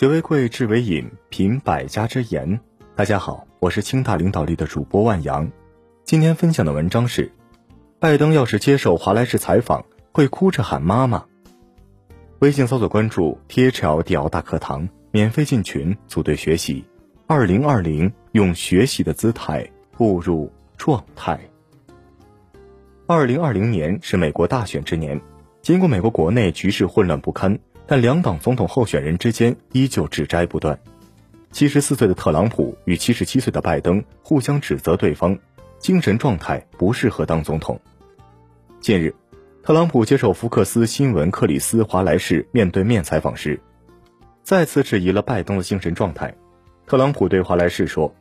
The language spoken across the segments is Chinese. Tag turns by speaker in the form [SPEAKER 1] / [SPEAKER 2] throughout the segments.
[SPEAKER 1] 学为贵，智为引，品百家之言。大家好，我是清大领导力的主播万阳。今天分享的文章是：拜登要是接受华莱士采访，会哭着喊妈妈。微信搜索关注 THL 大课堂，免费进群组队学习。二零二零，用学习的姿态步入状态。二零二零年是美国大选之年，尽管美国国内局势混乱不堪。但两党总统候选人之间依旧指摘不断。七十四岁的特朗普与七十七岁的拜登互相指责对方精神状态不适合当总统。近日，特朗普接受福克斯新闻克里斯华莱士面对面采访时，再次质疑了拜登的精神状态。特朗普对华莱士说：“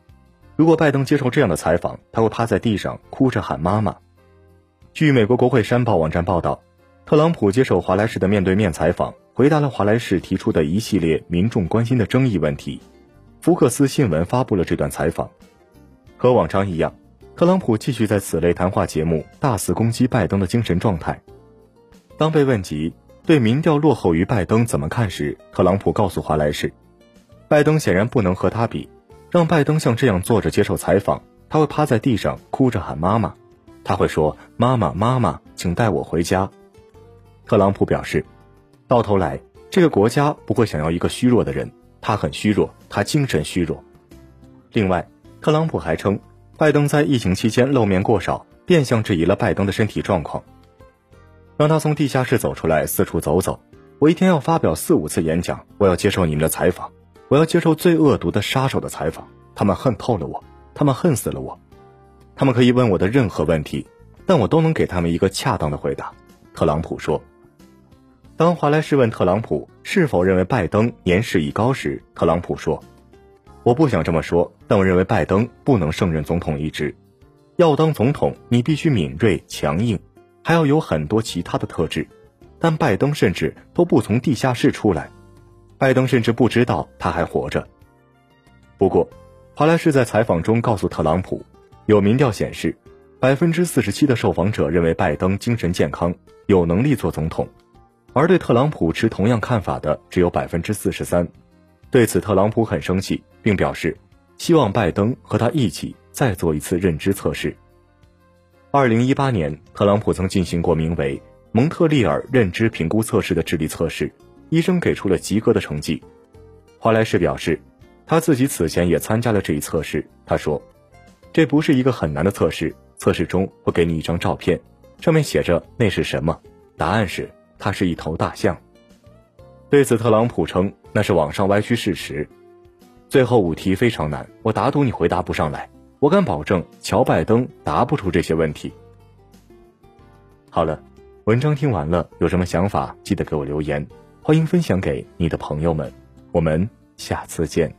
[SPEAKER 1] 如果拜登接受这样的采访，他会趴在地上哭着喊妈妈。”据美国国会山报网站报道，特朗普接受华莱士的面对面采访。回答了华莱士提出的一系列民众关心的争议问题。福克斯新闻发布了这段采访。和往常一样，特朗普继续在此类谈话节目大肆攻击拜登的精神状态。当被问及对民调落后于拜登怎么看时，特朗普告诉华莱士，拜登显然不能和他比。让拜登像这样坐着接受采访，他会趴在地上哭着喊妈妈，他会说：“妈妈，妈妈，请带我回家。”特朗普表示。到头来，这个国家不会想要一个虚弱的人，他很虚弱，他精神虚弱。另外，特朗普还称，拜登在疫情期间露面过少，变相质疑了拜登的身体状况。让他从地下室走出来，四处走走。我一天要发表四五次演讲，我要接受你们的采访，我要接受最恶毒的杀手的采访。他们恨透了我，他们恨死了我。他们可以问我的任何问题，但我都能给他们一个恰当的回答。特朗普说。当华莱士问特朗普是否认为拜登年事已高时，特朗普说：“我不想这么说，但我认为拜登不能胜任总统一职。要当总统，你必须敏锐、强硬，还要有很多其他的特质。但拜登甚至都不从地下室出来，拜登甚至不知道他还活着。”不过，华莱士在采访中告诉特朗普，有民调显示，百分之四十七的受访者认为拜登精神健康，有能力做总统。而对特朗普持同样看法的只有百分之四十三，对此特朗普很生气，并表示希望拜登和他一起再做一次认知测试。二零一八年，特朗普曾进行过名为蒙特利尔认知评估测试的智力测试，医生给出了及格的成绩。华莱士表示，他自己此前也参加了这一测试。他说：“这不是一个很难的测试，测试中会给你一张照片，上面写着那是什么，答案是。”他是一头大象。对此，特朗普称那是网上歪曲事实。最后五题非常难，我打赌你回答不上来。我敢保证，乔拜登答不出这些问题。好了，文章听完了，有什么想法记得给我留言，欢迎分享给你的朋友们。我们下次见。